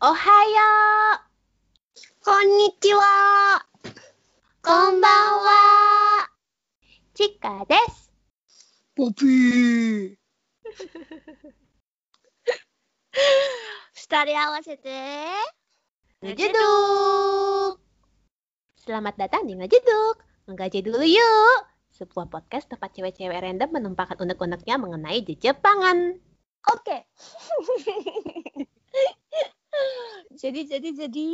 Ohayo! こんにちは。こんばんはちかです。ポピー。二人合わせて、 Ngejeduk! Selamat datang di Ngejeduk. Ngegaje dulu yuk! Sebuah podcast tempat cewek-cewek random menumpahkan unek-uneknya mengenai Jepangan. Oke. jadi, jadi, jadi.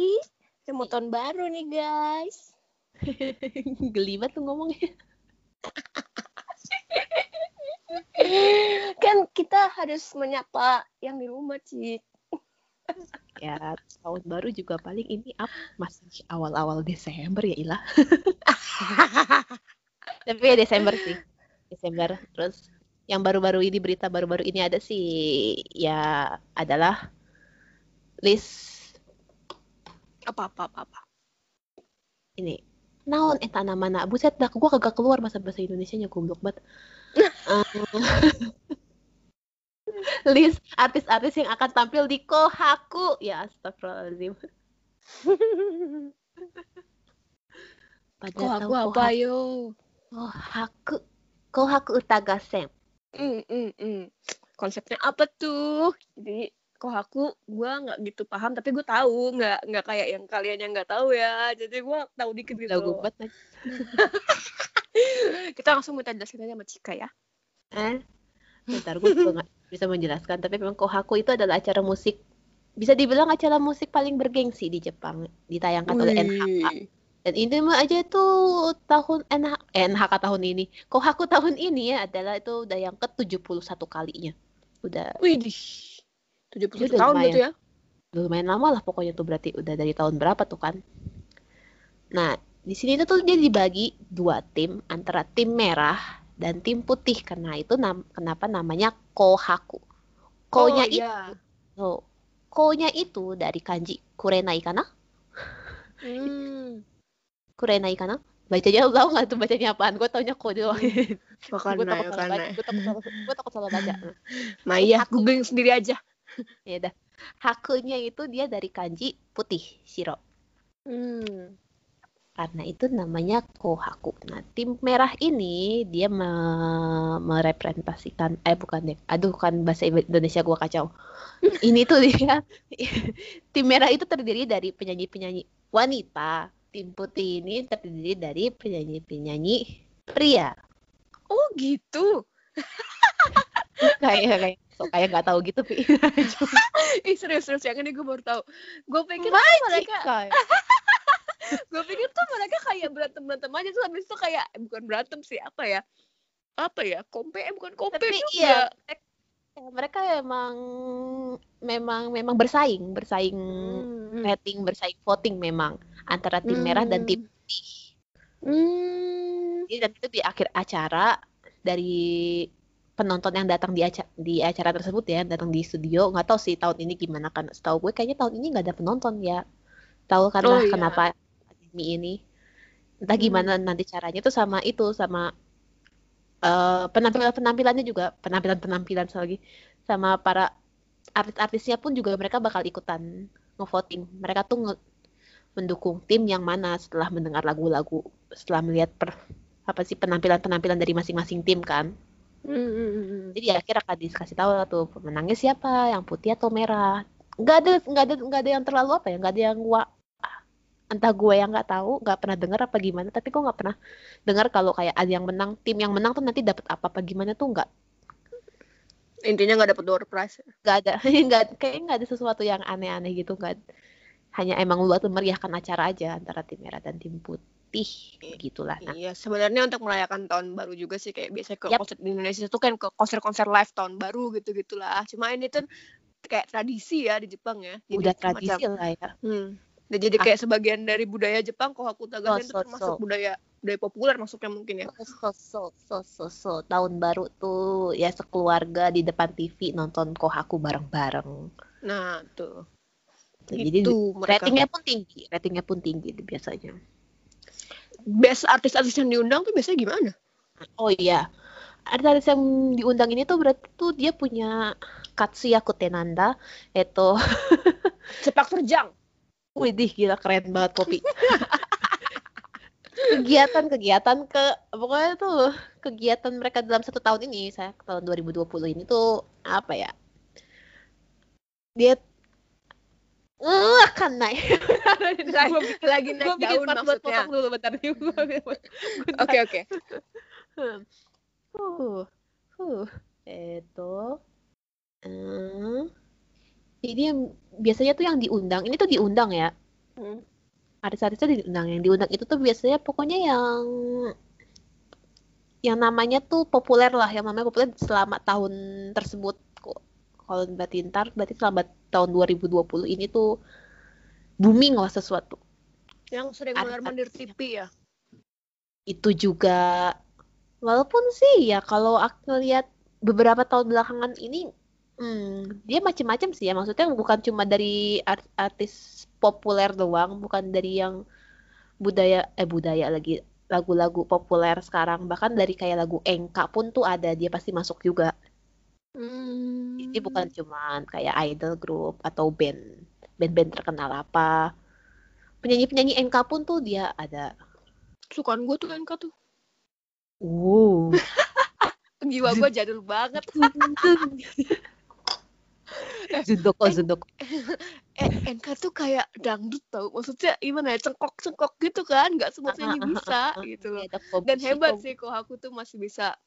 Mau tahun baru nih, guys. Geli banget tuh ngomongnya. Kan kita harus menyapa yang di rumah, Cik. Ya, tahun baru juga paling ini up masih awal-awal Desember ya Ila. Tapi ya Desember sih. Desember. Terus yang baru-baru ini berita baru-baru ini ada sih ya adalah list apa, apa, apa, apa. ini. Naon eta namana buset dah gua kagak keluar masa bahasa Indonesia nya goblok banget. Eh, list artis-artis yang akan tampil di Kohaku. Ya astagfirullahaladzim. Pada Kok aku tahu apa, yo? Kohaku. Kohaku Utagasen. Hmm, hmm, hmm. Konsepnya apa tuh? Jadi kok aku gue nggak gitu paham tapi gue tahu nggak nggak kayak yang kalian yang nggak tahu ya. Jadi gue tahu dikit gitu lagu banget. Kita langsung minta jelasin aja sama Cika ya. Eh bentar gue juga nggak bisa menjelaskan tapi memang Kohaku itu adalah acara musik bisa dibilang acara musik paling bergengsi di Jepang ditayangkan oleh NHK Dan ini mah aja tuh tahun NH, eh, NHK tahun ini. Kohaku tahun ini ya adalah itu udah yang ke-71 kalinya. Udah Wih, 70 Udah tahun lumayan. gitu ya. lumayan lama lah pokoknya tuh berarti udah dari tahun berapa tuh kan. Nah, di sini tuh dia dibagi dua tim antara tim merah dan tim putih karena itu nam- kenapa namanya Kohaku. Ko-nya oh, itu, iya. tuh, ko-nya itu dari kanji kurenai kana? Hmm. Kurenai kana? Bacanya tau nggak tuh bacanya apaan? Gue taunya ko doang. gue Makanya, takut salah baca. Gue takut salah, gue baca. Maya, googling sendiri aja. Ya udah. Hakunya itu dia dari kanji putih, shiro. Hmm. Karena itu namanya kohaku. Nah, tim merah ini dia me- merepresentasikan eh bukan deh. Aduh kan bahasa Indonesia gua kacau. ini tuh dia tim merah itu terdiri dari penyanyi-penyanyi wanita. Tim putih ini terdiri dari penyanyi-penyanyi pria. Oh gitu. kayak kayak so kayak nggak tahu gitu, Pi. Ih serius serius yang ini gue baru tahu. Gue pikir tuh mereka, gue pikir tuh mereka kayak berantem berantem aja tuh habis itu kayak eh, bukan berantem sih apa ya? Apa ya? Kompe eh, bukan kompe Tapi juga. iya, mereka- memang memang memang bersaing, bersaing Hmm. rating, bersaing voting memang antara tim merah dan tim putih. Hmm. Jadi dan itu di akhir acara dari penonton yang datang di acara di acara tersebut ya, datang di studio, nggak tahu sih tahun ini gimana kan. Setahu gue kayaknya tahun ini nggak ada penonton ya. Tahu karena Oh, iya. kenapa pandemi ini. Entah Hmm. gimana nanti caranya tuh sama itu sama eh, penampilan-penampilannya juga penampilan-penampilan lagi sama para artis-artisnya pun juga mereka bakal ikutan ngevoting. Mereka tuh nge- mendukung tim yang mana setelah mendengar lagu-lagu, setelah melihat per, apa sih penampilan-penampilan dari masing-masing tim kan. Hmm, hmm, hmm, hmm. Jadi akhir akan dikasih tahu lah tuh pemenangnya siapa, yang putih atau merah. Nggak ada nggak ada nggak ada yang terlalu apa ya, nggak ada yang gua entah gue yang nggak tahu, nggak pernah dengar apa gimana, tapi gue nggak pernah dengar kalau kayak ada yang menang, tim yang menang tuh nanti dapat apa apa gimana tuh nggak Intinya nggak dapet door prize. nggak ada nggak kayaknya nggak ada sesuatu yang aneh-aneh gitu nggak hanya emang buat meriahkan acara aja antara tim merah dan tim putih gitulah nah Iya, sebenarnya untuk merayakan tahun baru juga sih kayak biasa ke Yap. konser di Indonesia itu kan ke konser-konser live tahun baru gitu-gitulah. Cuma ini tuh kayak tradisi ya di Jepang ya. Jadi udah tradisi lah ya Hmm. Dan jadi kayak sebagian dari budaya Jepang Kohaku Tagasen itu So, so, termasuk so. budaya budaya populer masuknya mungkin ya. so, so, so, so, so. tahun baru tuh ya sekeluarga di depan TV nonton Kohaku bareng-bareng Nah, tuh. jadi Gitu mereka. ratingnya pun tinggi ratingnya pun tinggi biasanya Best artis-artis yang diundang tuh biasanya gimana? oh iya artis yang diundang ini tuh berarti tuh dia punya Katsuya Kutenanda itu Sepak terjang. Widih gila keren banget kopi. Kegiatan-kegiatan ke pokoknya tuh kegiatan mereka dalam satu tahun ini saya tahun 2020 ini tuh apa ya? Dia eh akan naik. lagi, lagi naik Gue bikin daun part buat potong dulu bentar nih. Oke oke. Uh, uh, itu. Hmm. Jadi yang biasanya tuh yang diundang, ini tuh diundang ya. Hmm. Artis-artisnya diundang. Yang diundang itu tuh biasanya pokoknya yang yang namanya tuh populer lah, yang namanya populer selama tahun tersebut. Kalau berarti ntar, berarti selama tahun 2020 ini tuh booming lah sesuatu. Yang sering mondar mandir. TV ya. itu juga walaupun sih ya kalau aku lihat beberapa tahun belakangan ini hmm, dia macem-macem sih ya maksudnya bukan cuma dari art- artis populer doang bukan dari yang budaya eh budaya lagi lagu-lagu populer sekarang bahkan dari kayak lagu Enka pun tuh ada dia pasti masuk juga Hmm. jadi bukan cuma kayak idol group atau band band-band terkenal apa penyanyi-penyanyi Enka pun tuh dia ada Sukaan gue tuh Enka tuh. wow Jiwa gue jadul banget. Zundoko Zundoko Eh, Enka tuh kayak dangdut tau. Maksudnya gimana ya, cengkok-cengkok gitu kan. Gak semua penyanyi bisa gitu. Iya, Dan hebat sih kok aku tuh masih bisa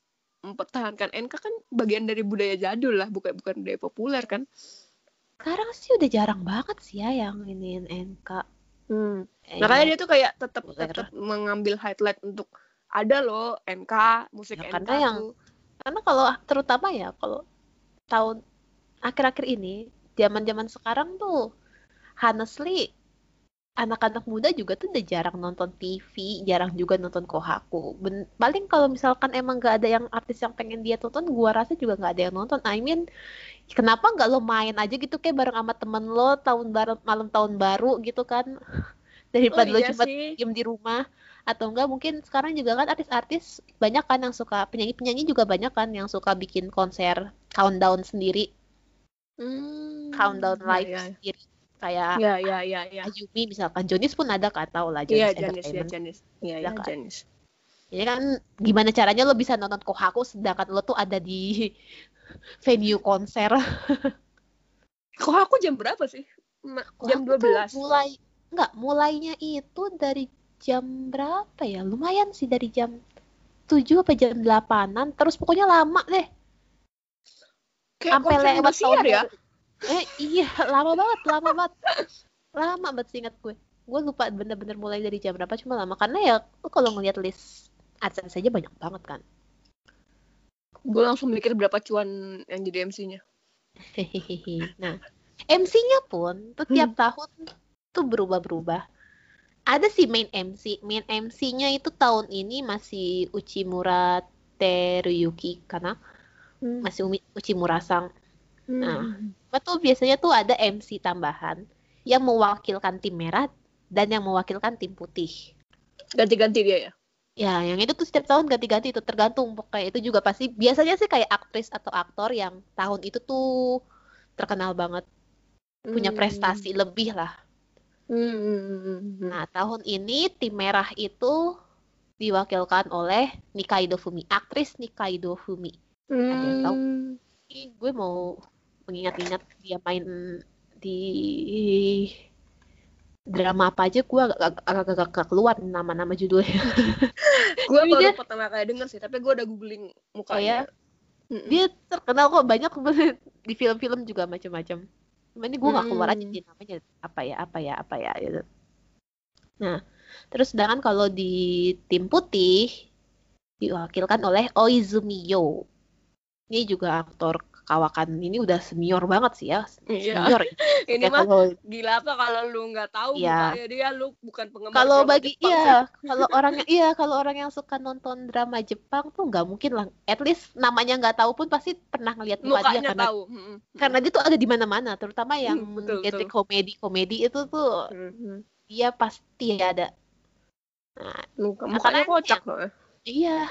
mempertahankan Enka kan bagian dari budaya jadul lah, bukan bukan budaya populer kan. Sekarang sih udah jarang banget sih ya yang iniin NK. Hmm. Eh, Makanya dia tuh kayak tetap tetap mengambil highlight untuk ada loh NK, musik Ya, NK karena yang- tuh. karena kalau terutama ya kalau tahun akhir-akhir ini, zaman-zaman sekarang tuh honestly anak-anak muda juga tuh udah jarang nonton TV, jarang juga nonton Kohaku. Ben- paling kalau misalkan emang gak ada yang artis yang pengen dia tonton, gua rasa juga gak ada yang nonton. I mean, kenapa nggak lo main aja gitu kayak bareng sama temen lo tahun baru malam tahun baru gitu kan daripada Oh lo iya cuma sih. diem di rumah atau enggak mungkin sekarang juga kan artis-artis banyak kan yang suka penyanyi-penyanyi juga banyak kan yang suka bikin konser countdown sendiri Hmm. countdown Ya, live ya. sendiri kayak Ya, ya, ya, ya. Ayumi misalkan Jonis pun ada kan tahu lah Iya, Jonis ya, Entertainment Janis. Iya, Ada ya, kan? Janis. jadi kan gimana caranya lo bisa nonton Kohaku sedangkan lo tuh ada di venue konser Kok aku jam berapa sih? Ma- jam Kohaku tuh 12. mulai enggak mulainya itu dari jam berapa ya lumayan sih dari jam 7 apa jam 8an terus pokoknya lama deh Kayak sampai lewat tahun Indosiar ya? baru. Eh iya, lama banget, lama banget. Lama banget sih ingat gue. Gue lupa bener-bener mulai dari jam berapa cuma lama karena ya lu kalau ngeliat list adsense saja banyak banget kan. Gue langsung mikir berapa cuan yang jadi MC-nya. Hehehe. Nah, MC-nya pun tuh tiap tahun tuh berubah-berubah. Ada sih main MC. Main MC-nya itu tahun ini masih Uchimura Teruyuki karena masih Umi- Uchimura-sang. Nah, Betul, biasanya tuh ada MC tambahan yang mewakilkan tim merah dan yang mewakilkan tim putih. Ganti-ganti dia ya? Ya, yang itu tuh setiap tahun ganti-ganti itu tergantung pokoknya itu juga pasti biasanya sih kayak aktris atau aktor yang tahun itu tuh terkenal banget punya Hmm. prestasi lebih lah. Hmm, hmm, hmm, hmm, hmm. Nah, tahun ini tim merah itu diwakilkan oleh Nikaido Fumi, aktris Nikaido Fumi. ada yang tahu? Hmm. Ih, gue mau mengingat-ingat dia main di drama apa aja gue agak-agak keluar nama-nama judulnya. Gue baru dia- pertama kali denger sih, tapi gue udah googling Oh mukanya. ya, Mm-mm. dia terkenal kok banyak di film-film juga macam-macam. Cuma ini gue nggak keluar aja di namanya apa ya apa ya apa ya gitu. Nah, terus sedangkan kalau di tim putih diwakilkan oleh Oizumi Yo. Ini juga aktor kawakan ini udah senior banget sih ya. Iya. Senior. Ini Kayak mah kalau gila apa kalau lu nggak tahu Iya. dia lu bukan penggemar kalau bagi Jepang. iya kalau orang iya kalau orang yang suka nonton drama Jepang tuh nggak mungkin lah at least namanya nggak tahu pun pasti pernah ngelihat muka dia karena tahu. Karena dia tuh ada di mana-mana terutama yang Hmm, betul, genre betul. komedi komedi itu tuh Mm-mm. dia pasti ada nah Muka, mukanya kocak loh. iya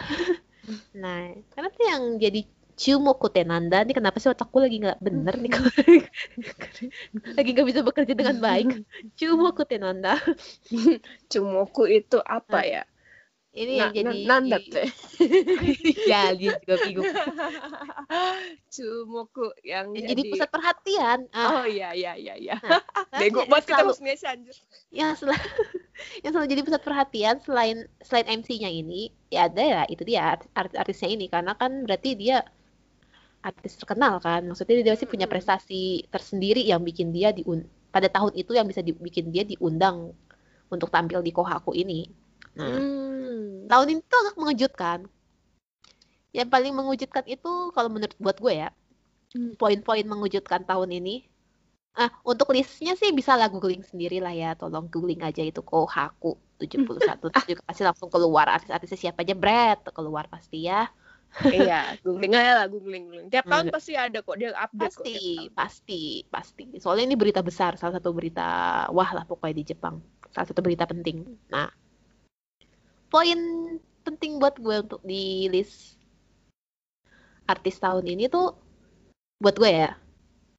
nah karena tuh yang jadi Chumoku Tenanda nih kenapa sih otakku lagi nggak bener nih lagi nggak bisa bekerja dengan baik Chumoku Tenanda Cumoku itu apa ya? ini Na, yang jadi na, nandatte. ya dia juga bingung Cumoku yang yang jadi pusat perhatian ah Oh iya iya iya iya. kan Bego ya, banget kita Husnesi anjir. yang selalu yang selalu jadi pusat perhatian selain selain MC-nya ini ya ada ya itu dia art- art- artisnya ini karena kan berarti dia artis terkenal kan. Maksudnya dia pasti punya Mm-mm. prestasi tersendiri yang bikin dia di pada tahun itu yang bisa dibikin dia diundang untuk tampil di Kohaku ini. Nah Hmm. tahun ini tuh agak mengejutkan. Yang paling mengejutkan itu kalau menurut buat gue ya Hmm. poin-poin mengejutkan tahun ini. Ah untuk listnya sih bisa lah googling sendiri lah ya. Tolong googling aja itu Kohaku 71 terus juga pasti langsung keluar artis-artisnya siapa aja. Brad keluar pasti ya iya, googling aja lah, googling, googling. Tiap tahun Enggak. pasti ada kok dia update kok. pasti tahun. pasti pasti soalnya ini berita besar salah satu berita wah lah pokoknya di Jepang salah satu berita penting nah poin penting buat gue untuk di list artis tahun ini tuh buat gue ya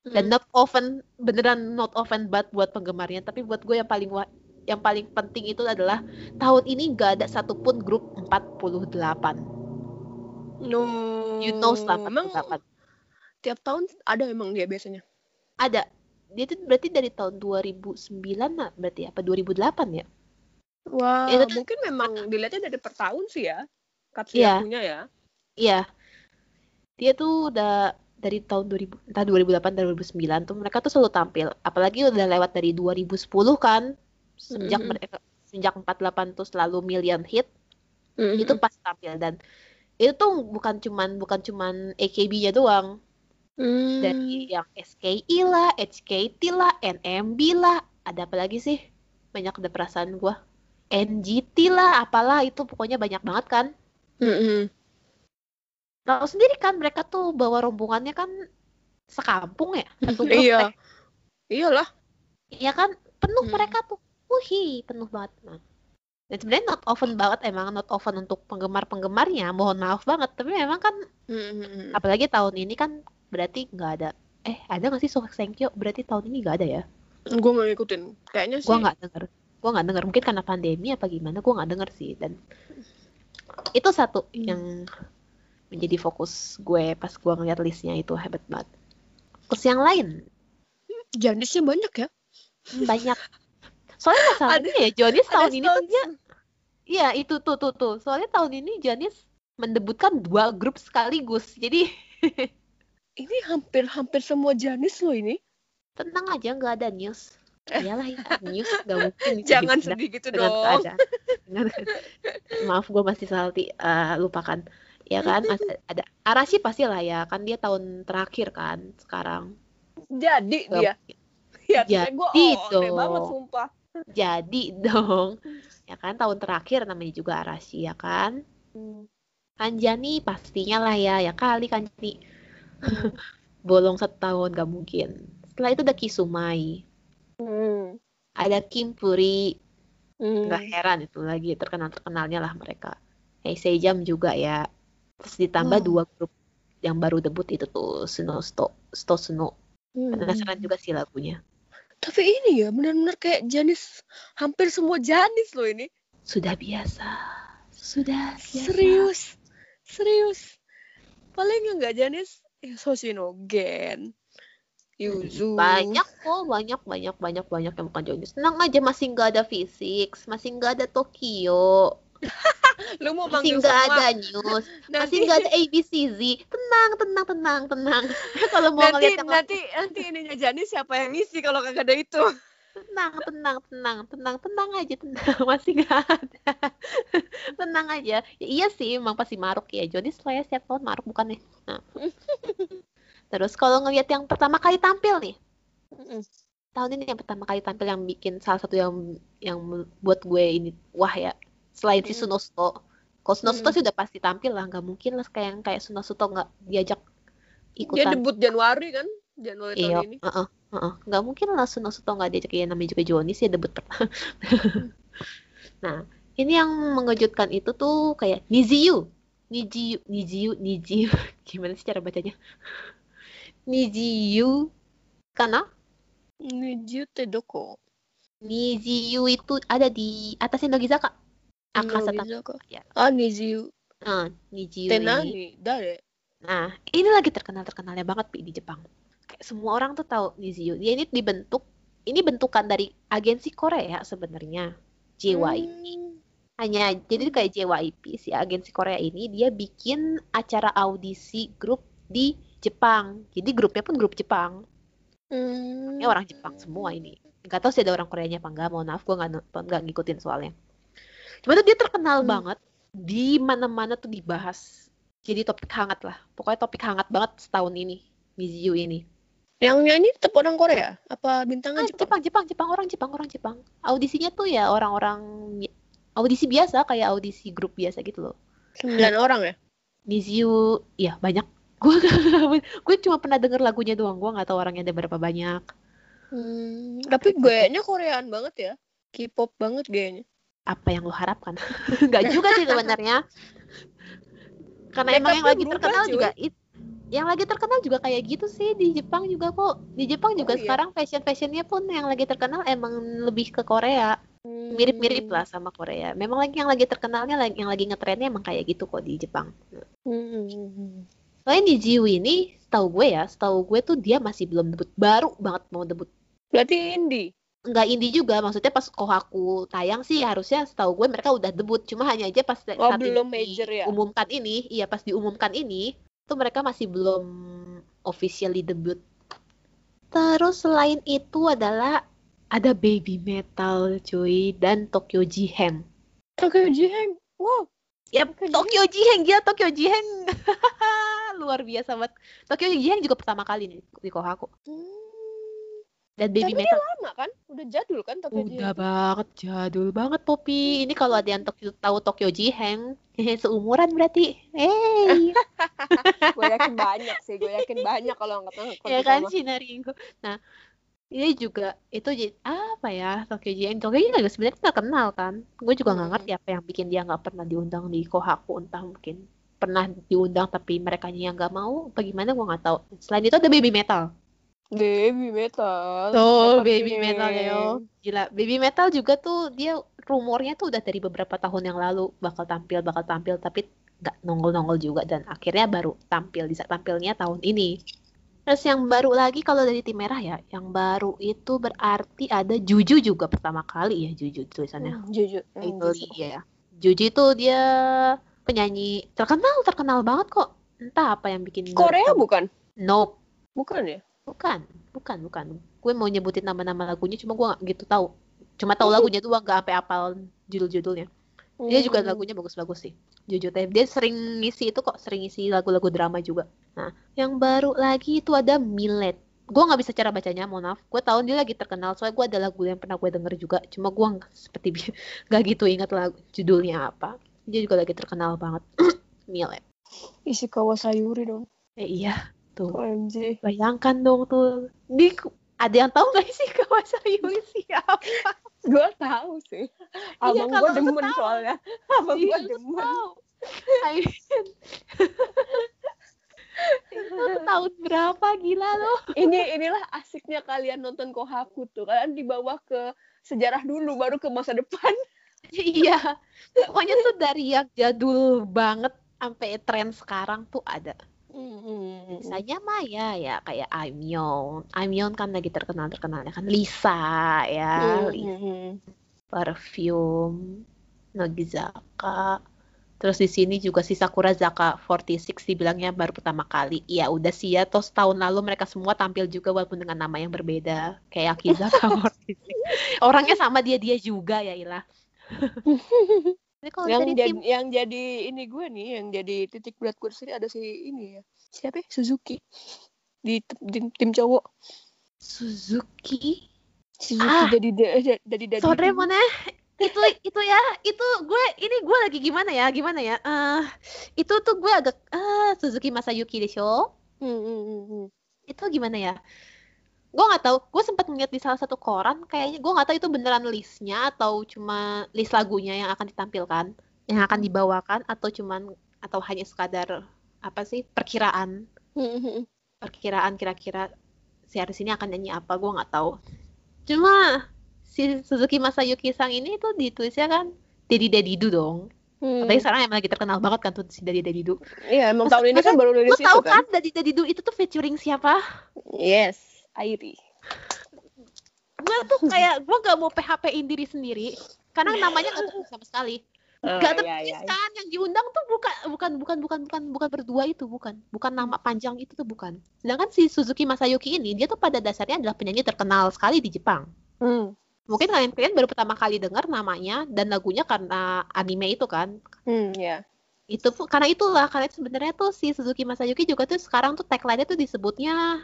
dan Hmm. not often beneran not often banget buat penggemarnya tapi buat gue yang paling wa- yang paling penting itu adalah tahun ini gak ada satupun grup 48 No. you know selama Emang 48 tiap tahun ada emang dia biasanya. ada dia itu berarti dari tahun 2009 lah berarti apa 2008 ya Wah, Itu tuh- mungkin memang dilihatnya dari per tahun sih ya. Iya. Katsuyakunya ya. iya dia tuh udah dari tahun 2000 entah 2008 atau 2009 tuh mereka tuh selalu tampil apalagi udah lewat dari 2010 kan sejak Mm-mm. mereka sejak 48 tuh selalu million hit Mm-mm. itu pas tampil dan itu tuh bukan cuman bukan cuman AKB-nya doang Hmm. dari yang SKI lah, HKT lah, NMB lah, ada apa lagi sih? Banyak ada perasaan gua. NGT lah, apalah itu pokoknya banyak banget kan. Mm-mm. Tahu sendiri kan mereka tuh bawa rombongannya kan sekampung ya, satu grup Iya. Iyalah. Iya kan penuh Hmm. mereka tuh. Wuhi, penuh banget. Nah. Dan sebenarnya not often banget emang not often untuk penggemar-penggemarnya, mohon maaf banget. Tapi memang kan Mm-mm. apalagi tahun ini kan berarti nggak ada eh ada nggak sih Sohak Senkyo berarti tahun ini nggak ada ya Gue nggak ngikutin. Kayaknya sih. gua nggak denger gua nggak denger mungkin karena pandemi apa gimana gua nggak denger sih dan itu satu Hmm. yang menjadi fokus gue pas gua ngeliat listnya itu hebat banget terus yang lain Janisnya banyak ya. hmm, banyak soalnya masalahnya ya Jonis tahun ini tuh dia iya itu tuh tuh tuh soalnya tahun ini Jonis mendebutkan dua grup sekaligus jadi Ini hampir-hampir semua Janis loh ini. tenang aja nggak ada news iyalah ya news nggak mungkin Jangan sedih gitu dengan dong. keadaan. Dengan- maaf gue masih salty eh, lupakan ya kan Mas- ada Arashi pasti lah ya kan dia tahun terakhir kan sekarang Jadi Nggak dia. Ya, Jadi gue oh, banget sumpah. Jadi dong ya kan tahun terakhir namanya juga Arashi ya kan Hmm. Anjani pastinya lah ya ya kali kan Jani bolong setahun gak mungkin setelah itu ada Kisumai Hmm. ada Kim Puri Hmm. nggak heran itu lagi terkenal terkenalnya lah mereka Hey Sejam juga ya terus ditambah Wow. dua grup yang baru debut itu tuh Snow Sto Sto Snow Hmm. penasaran juga sih lagunya Tapi ini ya benar-benar kayak Janis. Hampir semua Janis loh ini. sudah biasa sudah biasa Serius. Serius. Paling yang nggak Janis ya Soshinogen. Yuzu. banyak kok banyak banyak banyak banyak yang bukan Jonis tenang aja masih nggak ada fisik masih nggak ada Tokyo Lu mau masih manggil nggak semua. ada news. Nanti, masih nggak ada ABCZ tenang tenang tenang tenang. Kalau mau nanti, ngeliat yang nanti, nanti ininya Janis siapa yang ngisi kalau kagak ada itu. tenang tenang tenang tenang tenang aja tenang. Masih nggak ada. Tenang aja. Ya, iya sih emang pasti maruk ya. Jonis lah ya setiap tahun maruk bukan ya nah. terus kalau ngeliat yang pertama kali tampil nih. Tahun ini yang pertama kali tampil yang bikin salah satu yang yang buat gue ini wah ya selain si Mm. Sunosuto kalau Sunosuto Mm. sih udah pasti tampil lah nggak mungkin lah kayak yang kayak Sunosuto nggak diajak Dia ikutan debut Januari kan? Januari iya tahun ini. heeh, heeh. nggak mungkin lah Sunosuto nggak diajak ya namanya juga Jonis ya debut pertama nah ini yang mengejutkan itu tuh kayak Niziu Nijiu, Nijiu, Nijiu. Gimana sih cara bacanya? Nijiu kana? Nijiu te doko? Nijiu itu ada di atasnya Nogizaka. Akasata. Nogizaka. Ya. Ah, Nijiu. Nah, Nijiu ini. nani? Dare? Nah, ini lagi terkenal-terkenalnya banget Pi, di Jepang. Kayak semua orang tuh tahu Nijiu. Dia ini dibentuk, ini bentukan dari agensi Korea sebenarnya. JYP. Hmm. Hanya jadi kayak JYP si agensi Korea ini dia bikin acara audisi grup di Jepang. Jadi grupnya pun grup Jepang. Hmm. Ini orang Jepang semua ini. Gak tahu sih ada orang Koreanya apa enggak. Mohon maaf gue nggak ngikutin soalnya. Cuma tuh dia terkenal Hmm. banget. Di mana-mana tuh dibahas. Jadi topik hangat lah. Pokoknya topik hangat banget setahun ini. Miziu ini. Yang nyanyi tetap orang Korea? Apa bintangnya Ah, Jepang? Jepang, Jepang, Jepang, orang Jepang, orang Jepang. Audisinya tuh ya orang-orang audisi biasa kayak audisi grup biasa gitu loh. Sembilan orang ya? Niziu, ya banyak. Gue gue cuma pernah denger lagunya doang. Gue nggak tahu orangnya ada berapa banyak. Hmm. Tapi gayanya Koreaan banget ya? K-pop banget gayanya. Apa yang lo harapkan? Nggak juga sih sebenarnya. Karena emang yang lagi berubah, terkenal juga it- yang lagi terkenal juga kayak gitu sih di Jepang juga kok. Di Jepang juga Oh, iya. sekarang fashion-fashionnya pun yang lagi terkenal emang lebih ke Korea. Mirip-mirip lah sama Korea. Memang lagi yang lagi terkenalnya lagi- yang lagi ngetrennya emang kayak gitu kok di Jepang. Hmm. Selain di Jiu ini, setahu gue ya, setahu gue tuh dia masih belum debut, baru banget mau debut. Berarti indie. Nggak indie juga, maksudnya pas Kohaku tayang sih harusnya setahu gue mereka udah debut, cuma hanya aja pas Oh, saat belum ini major ya? diumumkan ini, iya pas diumumkan ini, tuh mereka masih belum officially debut. Terus selain itu adalah ada Baby Metal cuy dan Tokyo Jiheng. Tokyo Jiheng. Wow. Ya, Tokyo Tokyo Jiheng gila Tokyo Jiheng. Luar biasa banget. Tokyo Jiheng juga pertama kali nih di Kohaku. Hmm. Dan Baby Tapi Metal Lama kan? Udah jadul kan Tokyo udah banget jadul banget Poppy. Ini kalau ada yang Tokyo, tahu Tokyo Jiheng, hehe, seumuran berarti. Hey, gue yakin banyak sih. Gue yakin banyak kalau nggak tahu. ya kan Shinaringo. Nah, ini juga itu apa ya Tokyo Jiheng. Tokyo Jiheng juga sebenarnya terkenal kan. Gue juga nggak Hmm. ngerti apa yang bikin dia nggak pernah diundang di Kohaku entah mungkin pernah diundang tapi mereka yang nggak mau apa gimana gue nggak tahu. Selain itu ada Baby Metal. Baby metal. Tuh, Apa baby sih? metal ya yo. Gila, baby metal juga tuh dia rumornya tuh udah dari beberapa tahun yang lalu bakal tampil, bakal tampil tapi nggak nongol-nongol juga dan akhirnya baru tampil bisa tampilnya tahun ini. Terus yang baru lagi kalau dari tim merah ya, yang baru itu berarti ada Juju juga pertama kali ya Juju tulisannya. Hmm, jujur. Hmm, Italy jujur. ya. Juju itu dia penyanyi terkenal terkenal banget kok. Entah apa yang bikin Korea bukan? Nope. Bukan ya? Bukan, bukan, bukan. Gue mau nyebutin nama-nama lagunya, cuma gue gak gitu tahu. Cuma tahu lagunya doang, gak sampai apal judul-judulnya. Dia juga Hmm. lagunya bagus-bagus sih. Jujur teh, dia sering ngisi itu kok, sering ngisi lagu-lagu drama juga. Nah, yang baru lagi itu ada Millet. Gue nggak bisa cara bacanya, mohon maaf. Gue tahu dia lagi terkenal, soalnya gue ada lagu yang pernah gue denger juga. Cuma gue nggak seperti nggak gitu ingat lagu judulnya apa. Dia juga lagi terkenal banget. Millet. Ishikawa Sayuri dong. Eh, iya, tuh. OMG. Bayangkan dong tuh. Di ada yang tahu nggak sih Kawasayuri siapa? Gue tahu sih. Iya, Abang kalau gue demen tahu. soalnya. Abang Iya, gue demen. tahu. I mean, itu tahun berapa gila lo? Ini inilah asiknya kalian nonton Kohaku tuh. Kalian dibawa ke sejarah dulu baru ke masa depan. iya. Pokoknya tuh dari yang jadul banget sampai tren sekarang tuh ada. Misalnya mah ya ya kayak Aimyon. Aimyon kan lagi terkenal terkenalnya kan Lisa ya, Lisa. Hmm. Perfume, Nogizaka. Terus di sini juga si Sakura Zaka 46 dibilangnya baru pertama kali. Ya udah sih ya, terus tahun lalu mereka semua tampil juga walaupun dengan nama yang berbeda. Kayak Akizaka 46. Orangnya sama dia-dia juga ya Ilah. Tapi kalau yang dari jadi tim yang jadi ini gue nih yang jadi titik berat gue di sini ada si ini ya siapa ya? Suzuki di, t- di tim cowok Suzuki, Suzuki Ah. jadi da- jadi dari Sore mana? Itu itu ya, itu gue ini gue lagi gimana ya? Gimana ya? Eh itu tuh gue agak eh Suzuki Masayuki desho. Hmm, hmm, hmm, hmm. itu gimana ya? Gue nggak tahu. Gue sempat ngeliat di salah satu koran, kayaknya gue nggak tahu itu beneran listnya atau cuma list lagunya yang akan ditampilkan, yang akan dibawakan atau cuman atau hanya sekadar apa sih perkiraan Mm-mm. perkiraan kira-kira si artis ini akan nyanyi apa gue nggak tahu cuma si Suzuki Masayuki Sang ini tuh ditulisnya kan Dedi Dedidu dong Hmm. tapi sekarang emang lagi terkenal banget kan tuh si Dedi Dedidu Iya, emang Mas- tahun ini kan baru lo rilis itu tahu kan. kan Dedi Dedidu itu tuh featuring siapa Yes, Airi. gue tuh kayak gue gak mau PHP-in diri sendiri karena namanya gak tertulis sama sekali Oh, gak iya, tertulis iya, iya. kan yang diundang tuh bukan bukan bukan bukan bukan bukan berdua itu bukan bukan nama panjang itu tuh bukan sedangkan si Suzuki Masayuki ini dia tuh pada dasarnya adalah penyanyi terkenal sekali di Jepang Hmm. mungkin kalian kalian baru pertama kali dengar namanya dan lagunya karena anime itu kan Hmm, ya. itu pun karena itulah karena itu sebenarnya tuh si Suzuki Masayuki juga tuh sekarang tuh tagline-nya tuh disebutnya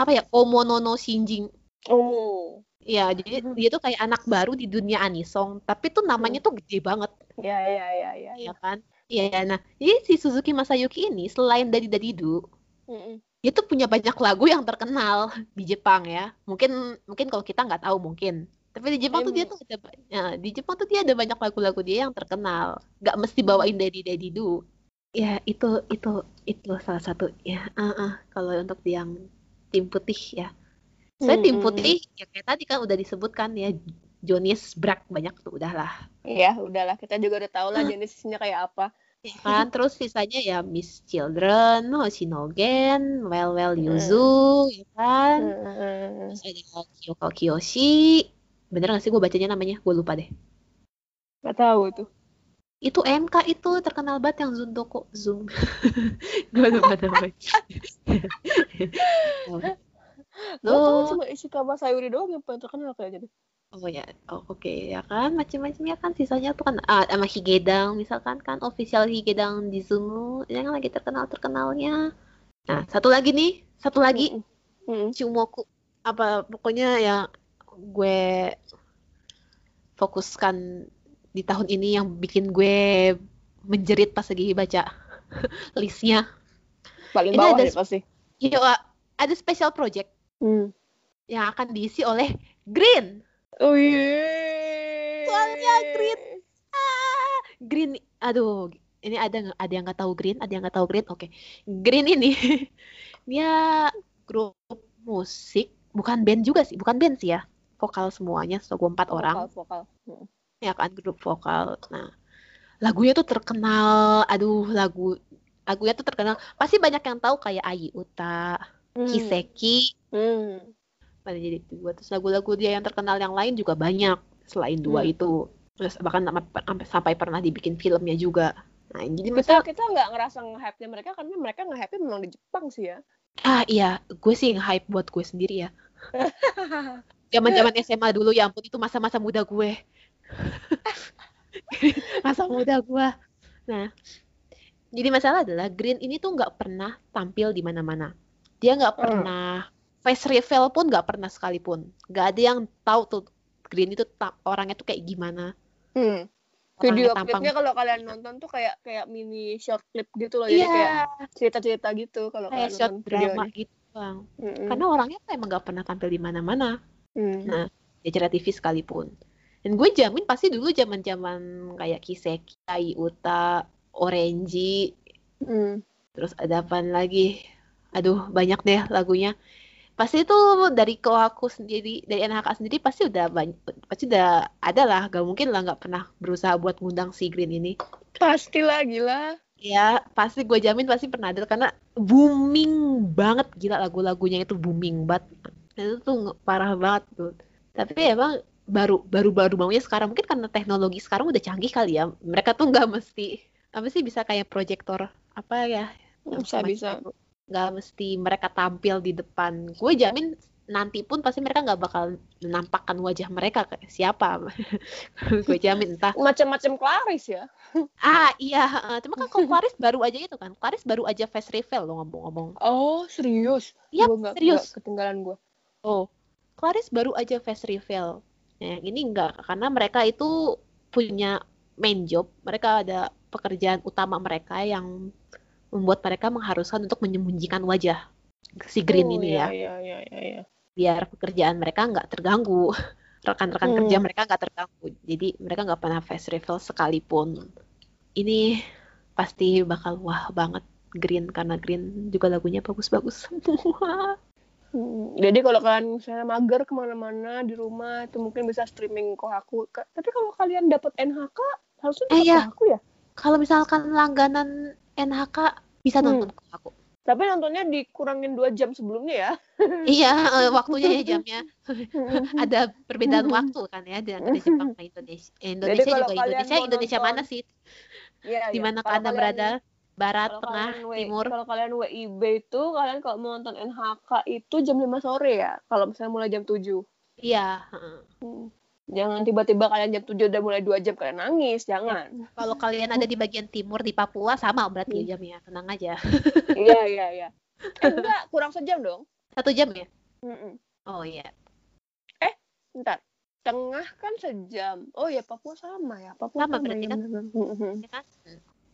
apa ya Omonono Shinjin Oh. Iya, jadi Mhm. dia tuh kayak anak baru di dunia anisong, tapi tuh namanya tuh gede banget, Ya, ya, ya, ya. ya kan? Iya, nah, jadi si Suzuki Masayuki ini selain dari Dadidu, Mm-mm. dia tuh punya banyak lagu yang terkenal di Jepang ya. Mungkin mungkin kalau kita nggak tahu mungkin. Tapi di Jepang tuh dia tuh ada ba- ya, di Jepang tuh dia ada banyak lagu-lagu dia yang terkenal. Nggak mesti bawain dari Dadidu. Ya, itu itu itu salah satu ya. ah, ah, kalau untuk yang tim putih ya. Saya tim Mm-mm. putih ya kayak tadi kan udah disebutkan ya Jonis Brak banyak tuh udahlah. Iya, udahlah. Kita juga udah tahu lah jenisnya kayak apa. Ya kan terus sisanya ya Miss Children, Hoshinogen, Well Well Yuzu, ya kan. Mm-mm. Terus ada Kyoko Kiyoshi. Bener gak sih gue bacanya namanya? Gue lupa deh. Gak tahu tuh. Itu MK itu terkenal banget yang Zundoko Zoom. gue lupa namanya. Gak tahu Tuh. cuma Ishikawa Sayuri doang yang paling terkenal kayaknya deh. Oh ya, oh, oke ya kan, macam-macam ya kan. Sisanya tuh kan ah, sama Higedang misalkan kan, official Higedang di Zumu yang lagi terkenal terkenalnya. Nah, satu lagi nih, satu lagi Mm-mm. Chumoku apa pokoknya ya gue fokuskan di tahun ini yang bikin gue menjerit pas lagi baca listnya. Paling Ini bawah ada deh pasti. Iya, ada special project Hmm. yang akan diisi oleh Green. Oh iya. Soalnya Green. Ah, Green, aduh, ini ada ada yang nggak tahu Green, ada yang nggak tahu Green. Oke, Green ini dia grup musik, bukan band juga sih, bukan band sih ya, vokal semuanya, so gue empat orang, Vokal, vokal. Mm. Ya kan grup vokal. Nah, lagunya tuh terkenal, aduh lagu lagunya tuh terkenal. Pasti banyak yang tahu kayak Ai Uta, Hmm. Kiseki, Hmm. pada jadi dua terus lagu-lagu dia yang terkenal yang lain juga banyak selain dua Hmm. itu terus bahkan sampai, sampai pernah dibikin filmnya juga nah jadi Kita masa kita nggak ngerasa nge-hype-nya mereka karena mereka nge-hype memang di Jepang sih ya. ah iya gue sih hype buat gue sendiri ya zaman zaman SMA dulu ya ampun itu masa-masa muda gue masa muda gue nah jadi masalah adalah Green ini tuh nggak pernah tampil di mana-mana dia nggak Hmm. pernah face reveal pun nggak pernah sekalipun nggak ada yang tahu tuh Green itu orangnya tuh kayak gimana Hmm. Video klipnya kalau kalian nonton tuh kayak kayak mini short clip gitu loh. Jadi iya kayak cerita-cerita gitu kalau kayak kalian short nonton drama videonya. gitu bang Mm-mm. karena orangnya tuh emang nggak pernah tampil di mana-mana Hmm. Nah, di acara TV sekalipun. Dan gue jamin pasti dulu zaman-zaman kayak Kiseki, Uta, Orange, Hmm. terus ada apa lagi? Aduh, banyak deh lagunya. Pasti itu dari aku sendiri, dari NHK sendiri pasti udah banyak, pasti udah ada lah. Gak mungkin lah nggak pernah berusaha buat ngundang si Green ini. Pastilah gila. Ya, pasti gue jamin pasti pernah ada karena booming banget gila lagu-lagunya itu booming banget. Itu tuh parah banget tuh. Tapi emang baru baru baru maunya sekarang mungkin karena teknologi sekarang udah canggih kali ya. Mereka tuh nggak mesti apa sih bisa kayak proyektor apa ya? Bisa bisa. Nggak mesti mereka tampil di depan. Gue jamin nanti pun pasti mereka nggak bakal menampakkan wajah mereka ke siapa. gue jamin entah Macam-macam Claris ya. Ah iya, cuma kan kalau Claris baru aja itu kan. Claris baru aja face reveal loh ngomong-ngomong. Oh serius? Iya, serius. nggak ketinggalan gue. Oh, Claris baru aja face reveal. Nah, yang ini enggak karena mereka itu punya main job. Mereka ada pekerjaan utama mereka yang membuat mereka mengharuskan untuk menyembunyikan wajah si Green oh, ini ya. Iya iya iya iya. Biar pekerjaan mereka nggak terganggu. Rekan-rekan Hmm. kerja mereka nggak terganggu. Jadi mereka nggak pernah face reveal sekalipun. Ini pasti bakal wah banget Green karena Green juga lagunya bagus-bagus semua. Hmm, Jadi kalau kalian misalnya mager ke mana-mana di rumah itu mungkin bisa streaming Kohaku. Tapi kalau kalian dapat NHK harusnya Eh, iya. Kohaku ya. Kalau misalkan langganan NHK bisa Hmm. nonton aku. Tapi nontonnya dikurangin dua jam sebelumnya ya. iya, eh, waktunya ya jamnya. Ada perbedaan waktu kan ya dengan Jepang sama Indonesia. Indonesia kalau juga Indonesia mau Indonesia nonton- mana sih? Iya, Di mana Anda kalian- berada? Barat, kalau tengah, kalian timur. Kalau kalian WIB itu kalian kalau mau nonton NHK itu jam 5 sore ya. Kalau misalnya mulai jam 7. Iya, heeh. Hmm. Jangan tiba-tiba kalian jam 7 udah mulai 2 jam kalian nangis, jangan. Kalau kalian ada di bagian timur di Papua sama berarti Hmm. jamnya. Tenang aja. Iya, iya, iya. Eh, enggak, kurang sejam dong. Satu jam ya? Mm-mm. Oh iya. Bentar. Tengah kan sejam. Oh ya Papua sama ya. Papua Sama sama, berarti ya. kan? bener. Mm-mm. Ya kan?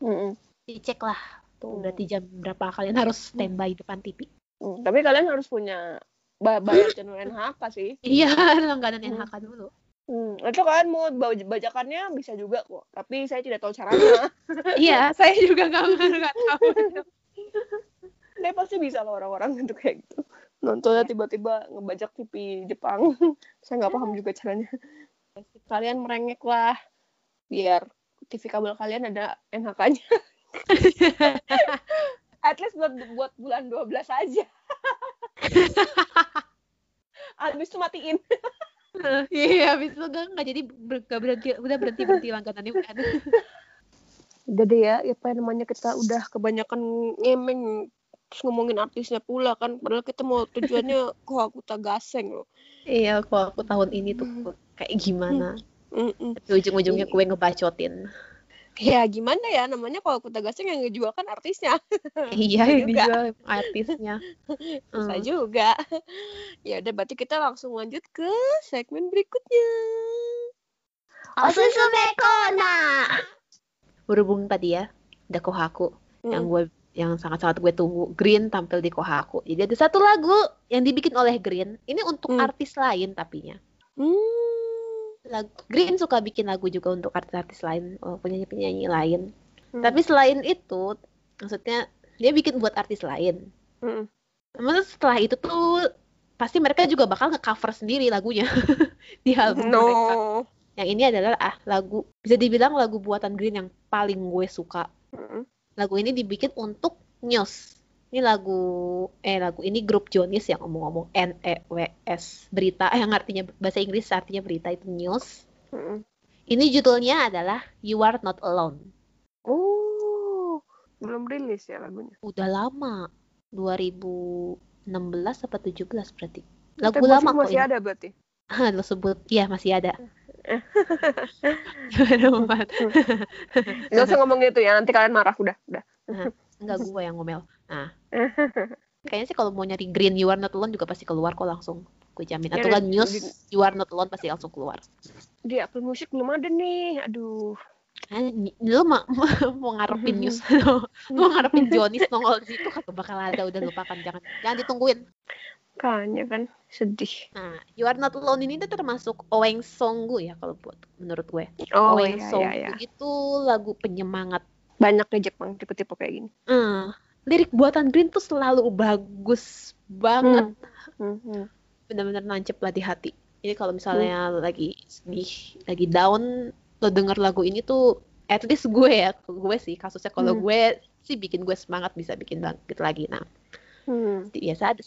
Hmm. Dicek lah. Tuh. Berarti jam berapa kalian harus standby depan TV. Mm, Tapi kalian harus punya ba- bayar channel NHK sih. Iya, langganan Hmm. NHK dulu. Hmm. Itu kalian mau ba- bajakannya bisa juga kok. Tapi saya tidak tahu caranya. iya, saya juga nggak nggak tahu. Dia pasti bisa loh orang-orang itu kayak gitu. Nontonnya tiba-tiba ngebajak TV Jepang. saya nggak paham juga caranya. Kalian merengek lah. Biar TV kabel kalian ada NHK-nya. At least buat, buat bulan 12 aja. Habis itu matiin. Iya, habis itu nggak nggak jadi ber- nggak berhenti udah berhenti berhenti langganannya kan. Udah deh ya, apa namanya kita udah kebanyakan ngemeng terus ngomongin artisnya pula kan padahal kita mau tujuannya kok aku tak gaseng loh iya, kok aku tahun ini tuh kayak gimana. Mm-mm. Tapi ujung-ujungnya gue ngebacotin. Ya gimana ya namanya kalau aku tak gaseng yang ngejual kan artisnya iya, yang juga. dijual artisnya. bisa Hmm. juga ya udah berarti kita langsung lanjut ke segmen berikutnya Osusume Kona. Berhubung tadi ya, ada Kohaku yang Mm. gue yang sangat-sangat gue tunggu Green tampil di Kohaku. Jadi ada satu lagu yang dibikin oleh Green. Ini untuk Hmm. artis lain tapinya. Hmm. Lagu, Green suka bikin lagu juga untuk artis-artis lain, oh, penyanyi-penyanyi lain. Hmm. Tapi selain itu, maksudnya dia bikin buat artis lain. Mm. Namun setelah itu tuh pasti mereka juga bakal nge-cover sendiri lagunya di album no mereka. Yang ini adalah ah lagu bisa dibilang lagu buatan Green yang paling gue suka. Mm. Lagu ini dibikin untuk News. Ini lagu eh lagu ini grup Jonis yang ngomong-ngomong N E W S berita yang artinya bahasa Inggris artinya berita itu news. Mm. Ini judulnya adalah You Are Not Alone. oh belum rilis ya lagunya Udah lama. 2016 apa 17 berarti. Lagu Tapi lama musik kok masih ini. ada berarti Ah, lo sebut, iya masih ada. Gimana? Gak usah ngomong gitu ya, nanti kalian marah udah. udah. Enggak gue yang ngomel. Nah, kayaknya sih kalau mau nyari Green You Are Not Alone juga pasti keluar kok langsung. Gue jamin. Atau kan News di- You Are Not Alone pasti langsung keluar. Di Apple Music belum ada nih, aduh. Lo ma- mau ngarepin News, mau ngarepin Jonis nongol di situ kagak bakal ada. Udah lupakan, jangan jangan ditungguin. Kayaknya kan sedih. Nah, You Are Not Alone ini tuh termasuk Oweng Songgu ya kalau buat menurut gue. Oh Oweng iya, Songgu iya, iya. itu lagu penyemangat. Banyak di Jepang tipe-tipe kayak gini. Hmm, lirik buatan Green tuh selalu bagus banget. Hmm, hmm. benar-benar nancep lah di hati. Jadi kalau misalnya lagi sedih, lagi down, lo denger lagu ini tuh, at least gue ya, gue sih kasusnya kalau Hmm. gue sih bikin gue semangat bisa bikin bangkit lagi. Nah, Hmm. biasa ada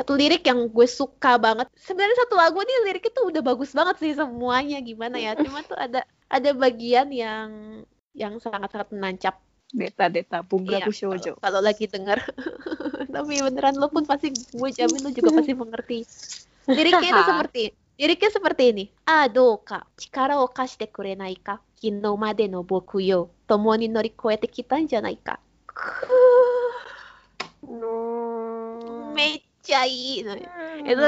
satu lirik yang gue suka banget. Sebenarnya satu lagu ini liriknya tuh udah bagus banget sih semuanya gimana ya. Cuma tuh ada ada bagian yang yang sangat-sangat menancap. Deta-deta Pugra Iya, Kushojo. kalau, kalau lagi denger. Tapi beneran lo pun pasti gue jamin lo juga pasti mengerti. Liriknya itu seperti liriknya seperti ini. Ah, doka, chikara o kashite kurenai ka? Kino made no boku yo, tomo ni norikoete kita janai ka? No. Nah, itu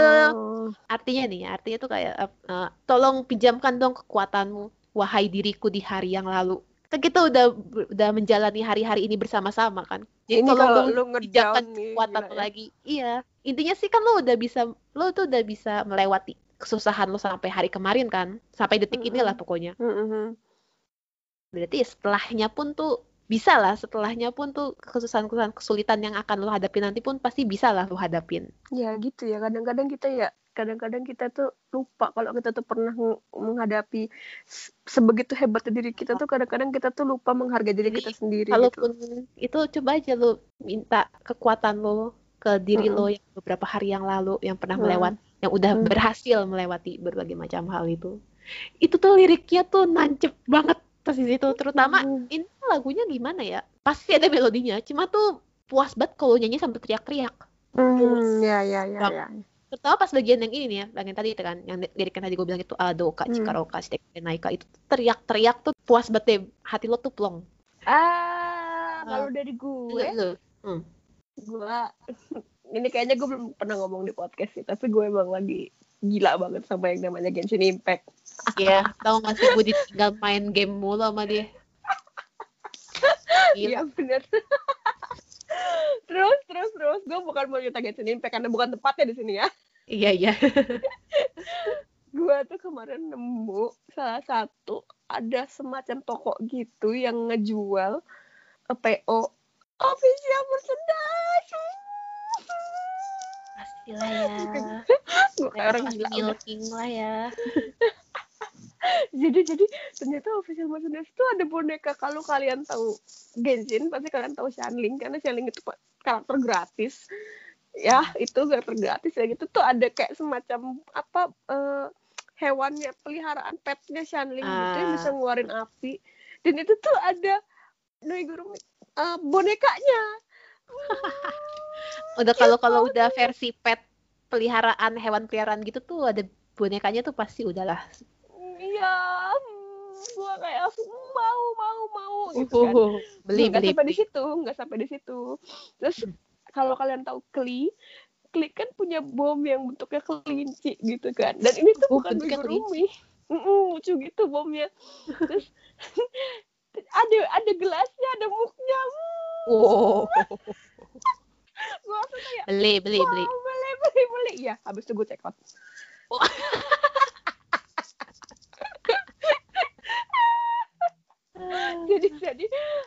artinya nih, artinya tuh kayak eh, tolong pinjamkan dong kekuatanmu, wahai diriku di hari yang lalu. Kan kita udah udah menjalani hari-hari ini bersama-sama kan. Jadi Ini kalau dong lu ngedown nih, kekuatan gila ya. lagi. Iya. Intinya sih kan lo udah bisa lo tuh udah bisa melewati kesusahan lo sampai hari kemarin kan. Sampai detik Mm-mm. inilah pokoknya. Hmm, hmm, hmm. Berarti setelahnya pun tuh bisa lah setelahnya pun tuh kesusahan-kesusahan kesulitan yang akan lo hadapi nanti pun pasti bisa lah lo hadapin. Ya gitu ya kadang-kadang kita ya kadang-kadang kita tuh lupa kalau kita tuh pernah menghadapi sebegitu hebatnya diri kita tuh kadang-kadang kita tuh lupa menghargai diri kita sendiri. Kalaupun gitu. itu coba aja lo minta kekuatan lo ke diri hmm. lo yang beberapa hari yang lalu yang pernah hmm. melewat yang udah hmm. berhasil melewati berbagai macam hal itu. Itu tuh liriknya tuh nancep banget pas di situ terutama hmm. ini lagunya gimana ya pasti ada melodinya cuma tuh puas banget kalau nyanyi sampai teriak-teriak hmm, ya ya ya, ya. terutama pas bagian yang ini nih ya bagian tadi kan yang lirik tadi gue bilang itu Ado Kak hmm. Stek Naika itu teriak-teriak tuh puas banget deh hati lo tuh plong ah kalau dari gue hmm. gue ini kayaknya gue belum pernah ngomong di podcast sih tapi gue emang lagi gila banget sama yang namanya Genshin Impact. Iya, tau gak sih gue ditinggal main game mulu sama dia. Iya bener. terus, terus, terus. Gue bukan mau cerita Genshin Impact karena bukan tempatnya di sini ya. Iya, iya. gue tuh kemarin nemu salah satu ada semacam toko gitu yang ngejual PO official merchandise pastilah ya. Kayak orang gila milking lah ya. Jadi jadi ternyata official merchandise itu ada boneka. Kalau kalian tahu Genshin pasti kalian tahu Shanling karena Shanling itu karakter gratis. Ya itu karakter gratis ya. Gitu tuh ada kayak semacam apa uh, hewannya peliharaan petnya Shanling uh. gitu yang bisa ah. ngeluarin api. Dan itu tuh ada Noigurumi uh, bonekanya udah kalau kalau udah versi pet peliharaan hewan peliharaan gitu tuh ada bonekanya tuh pasti udahlah iya gua kayak mau mau mau gitu kan. Uh, beli nggak beli sampai di situ nggak sampai di situ. Terus hmm. kalau kalian tahu kli kli kan punya bom yang bentuknya kelinci gitu kan. Dan ini tuh uh, bukan kelinci. mm -mm, lucu gitu bomnya. Terus ada ada gelasnya ada muknya. Wow gue langsung kayak beli beli beli. beli beli beli ya habis itu gue check out. Oh. jadi jadi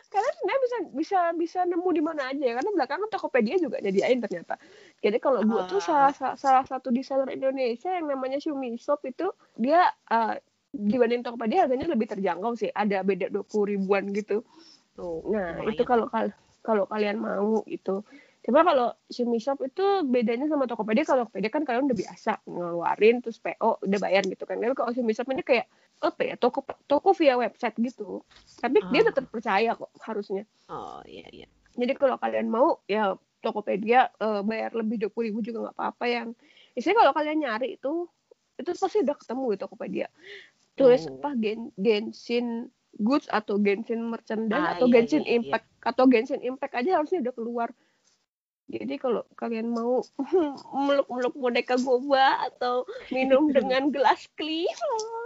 kalian sebenarnya bisa bisa bisa nemu di mana aja ya karena belakangan Tokopedia juga nyediain ternyata. Jadi kalau gue tuh salah salah satu desainer Indonesia yang namanya Shumi Shop itu dia uh, dibanding Tokopedia harganya lebih terjangkau sih. Ada beda dua puluh ribuan gitu. Tuh nah itu kalau kalau kalian mau itu Cuma kalau Shumi Shop itu bedanya sama Tokopedia, kalau Tokopedia kan kalian udah biasa ngeluarin terus PO udah bayar gitu kan. Tapi kalau Shumi Shop ini kayak apa ya toko toko via website gitu. Tapi oh. dia ah. tetap percaya kok harusnya. Oh iya iya. Jadi kalau kalian mau ya Tokopedia uh, bayar lebih dua puluh ribu juga nggak apa-apa yang. Isinya kalau kalian nyari itu itu pasti udah ketemu di Tokopedia. Tulis oh. apa Gen Genshin Goods atau Genshin Merchandise ah, atau iya, Genshin iya, iya. Impact iya. atau Genshin Impact aja harusnya udah keluar jadi kalau kalian mau meluk-meluk boneka goba atau minum dengan gelas kli,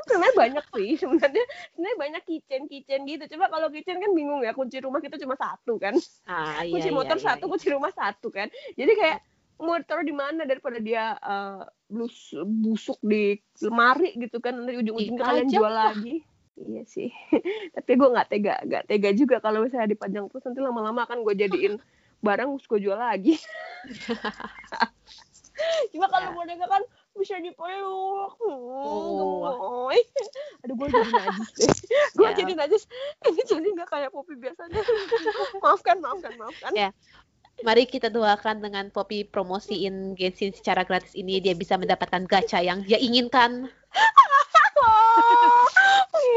sebenarnya banyak sih sebenarnya. Sebenarnya banyak kitchen kitchen gitu. Coba kalau kitchen kan bingung ya kunci rumah kita cuma satu kan. Ah, iya, kunci iya, motor iya, satu, iya. kunci rumah satu kan. Jadi kayak mau taruh di mana daripada dia uh, blus busuk di lemari gitu kan nanti ujung-ujungnya kalian jual lagi. Iya sih. Tapi gue nggak tega, nggak tega juga kalau misalnya dipajang terus nanti lama-lama akan gue jadiin barang gue jual lagi. Cuma kalau ya. boneka kan bisa dipeluk. Oh. aduh gue jadi najis deh. Gue ya. jadi najis. Ini jadi nggak kayak Poppy biasanya. Maafkan maafkan maafkan. Ya. Mari kita doakan dengan Poppy promosiin Genshin secara gratis ini dia bisa mendapatkan gacha yang dia inginkan.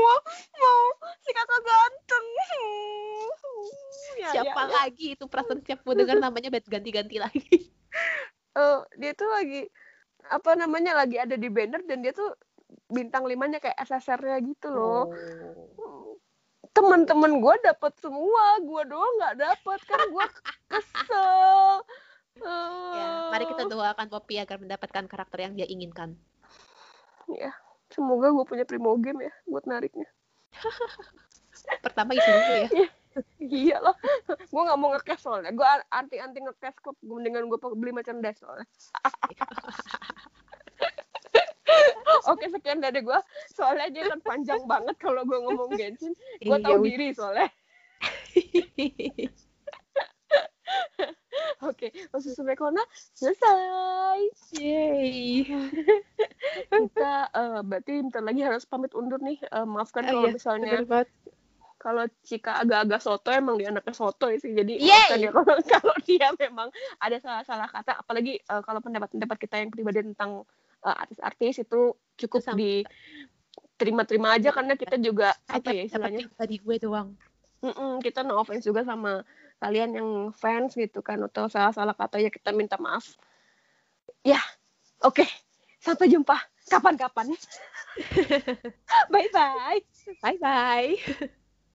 mau mau. Si kakak ganteng ya, siapa ya, ya. lagi itu perasaan siapa dengar namanya ganti-ganti lagi. Uh, dia tuh lagi apa namanya lagi ada di banner dan dia tuh bintang limanya kayak SSR-nya gitu loh. Oh. teman-teman gue dapet semua gue doang nggak dapet kan gue kesel. Uh... ya, mari kita doakan Poppy agar mendapatkan karakter yang dia inginkan. Ya semoga gue punya primo game ya buat nariknya. Pertama itu dulu ya iya loh. Gue nggak mau ngecash soalnya. Gue anti anti ngecash kok. Dengan gue beli merchandise soalnya. Oke sekian dari gue Soalnya dia kan panjang banget kalau gue ngomong Genshin. Gue iya, tahu diri soalnya. Oke, khusus Mekona selesai. Yeay. Kita eh, berarti bentar lagi harus pamit undur nih. Eh, maafkan Oh kalau iya, misalnya. Kalau Cika agak-agak soto emang dia anaknya soto sih. Jadi kalau kalau dia memang ada salah-salah kata apalagi eh, kalau pendapat-pendapat kita yang pribadi tentang eh, artis-artis itu cukup sama- diterima-terima aja karena kita juga apa ya istilahnya tadi gue doang. Mm-mm, kita no offense juga sama kalian yang fans gitu kan atau salah-salah kata ya kita minta maaf. Ya, oke. Sampai jumpa kapan-kapan. Bye-bye. Bye bye.